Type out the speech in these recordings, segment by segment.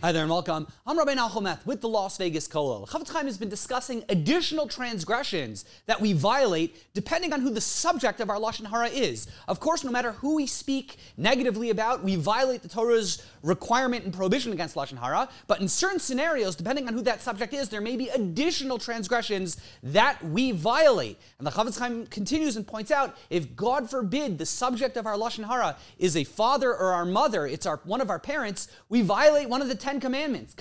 Hi there and welcome. I'm Rabbi Nahumeth with the Las Vegas Kollel. Chofetz Chaim has been discussing additional transgressions that we violate depending on who the subject of our Lashon Hara is. Of course, no matter who we speak negatively about, we violate the Torah's requirement and prohibition against Lashon Hara, but in certain scenarios, depending on who that subject is, there may be additional transgressions that we violate. And the Chofetz Chaim continues and points out, if God forbid the subject of our Lashon Hara is a father or our mother, it's our, one of our parents, we violate one of the Ten Commandments.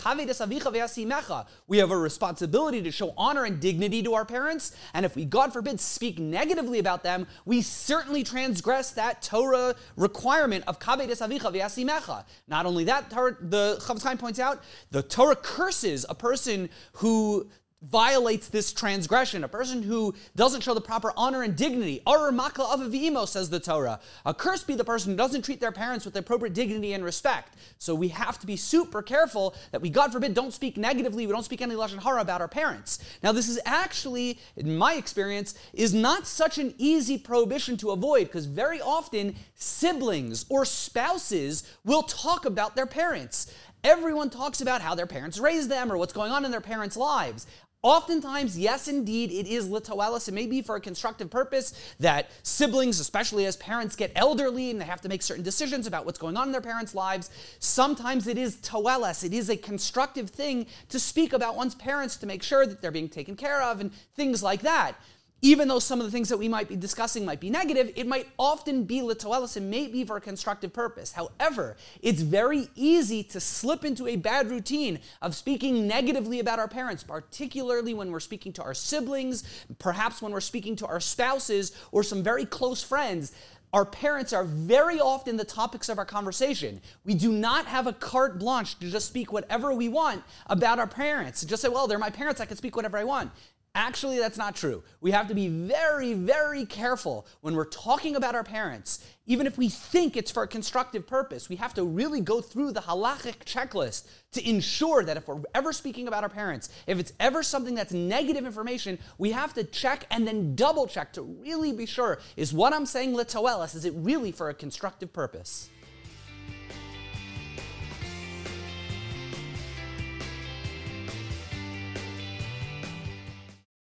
We have a responsibility to show honor and dignity to our parents, and if we, God forbid, speak negatively about them, we certainly transgress that Torah requirement of Not only that, the Chofetz Chaim points out, the Torah curses a person who violates this transgression, a person who doesn't show the proper honor and dignity. Arur makla avavimo, says the Torah. A curse be the person who doesn't treat their parents with the appropriate dignity and respect. So we have to be super careful that we, God forbid, don't speak negatively, we don't speak any Lashon Hara about our parents. Now, this is actually, in my experience, is not such an easy prohibition to avoid because very often siblings or spouses will talk about their parents. Everyone talks about how their parents raised them or what's going on in their parents' lives. Oftentimes, yes, indeed, it is litoelis. It may be for a constructive purpose that siblings, especially as parents get elderly and they have to make certain decisions about what's going on in their parents' lives, sometimes it is toelis. It is a constructive thing to speak about one's parents to make sure that they're being taken care of and things like that even though some of the things that we might be discussing might be negative, it might often be litoelis and may be for a constructive purpose. However, it's very easy to slip into a bad routine of speaking negatively about our parents, particularly when we're speaking to our siblings, perhaps when we're speaking to our spouses or some very close friends. Our parents are very often the topics of our conversation. We do not have a carte blanche to just speak whatever we want about our parents. Just say, well, they're my parents, I can speak whatever I want. Actually, that's not true. We have to be very, very careful when we're talking about our parents. Even if we think it's for a constructive purpose, we have to really go through the halachic checklist to ensure that if we're ever speaking about our parents, if it's ever something that's negative information, we have to check and then double check to really be sure is what I'm saying litoelis, is it really for a constructive purpose?